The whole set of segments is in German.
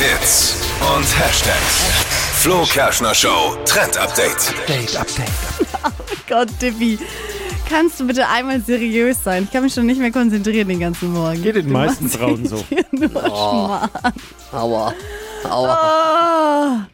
Hits und Hashtags. Flo Kerschner Show Trend Update. Update, Update. Gott, Dippy. Kannst du bitte einmal seriös sein? Ich kann mich schon nicht mehr konzentrieren den ganzen Morgen. Geht den meisten Frauen so. Nur Schmarrn. Aua. Aua.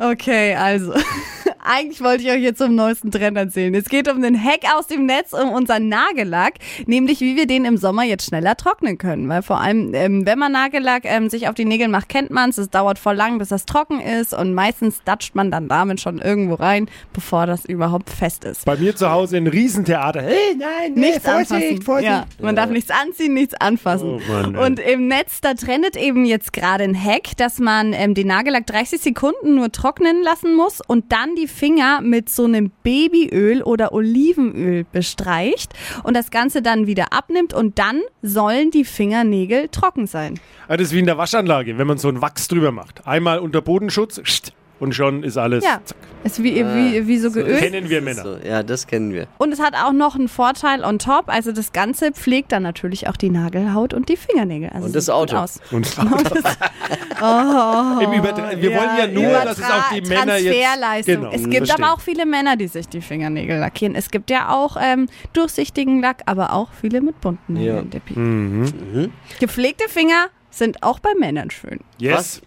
Oh. Okay, also. Eigentlich wollte ich euch jetzt zum neuesten Trend erzählen. Es geht um den Hack aus dem Netz, um unseren Nagellack, nämlich wie wir den im Sommer jetzt schneller trocknen können. Weil vor allem, ähm, wenn man Nagellack ähm, sich auf die Nägel macht, kennt man es. Es dauert voll lang, bis das trocken ist und meistens datscht man dann damit schon irgendwo rein, bevor das überhaupt fest ist. Bei mir zu Hause ein Riesentheater. Hey, nein, nee, Nichts Vorsicht, anfassen. Vorsicht. Ja, man darf nichts anziehen, nichts anfassen. Oh Mann, und im Netz, da trendet eben jetzt gerade ein Hack, dass man ähm, den Nagellack 30 Sekunden nur trocknen lassen muss und dann die Finger mit so einem Babyöl oder Olivenöl bestreicht und das Ganze dann wieder abnimmt und dann sollen die Fingernägel trocken sein. Ah, Das ist wie in der Waschanlage, wenn man so ein Wachs drüber macht. Einmal unter Bodenschutz und schon ist alles. Ja, zack. ist wie, wie, wie so geölt. Kennen wir Männer. So, ja, das kennen wir. Und es hat auch noch einen Vorteil on top. Also das Ganze pflegt dann natürlich auch die Nagelhaut und die Fingernägel. Also Und das sieht gut Auto. Aus. Und Im Übertra wir wollen ja nur, dass es auch die Männer jetzt. Transferleistung. Genau, es gibt verstehe. aber auch viele Männer, die sich die Fingernägel lackieren. Es gibt ja auch ähm, durchsichtigen Lack, aber auch viele mit bunten Ja. Nägeln. Dippi. Mhm. Gepflegte Finger sind auch bei Männern schön. Yes. Was?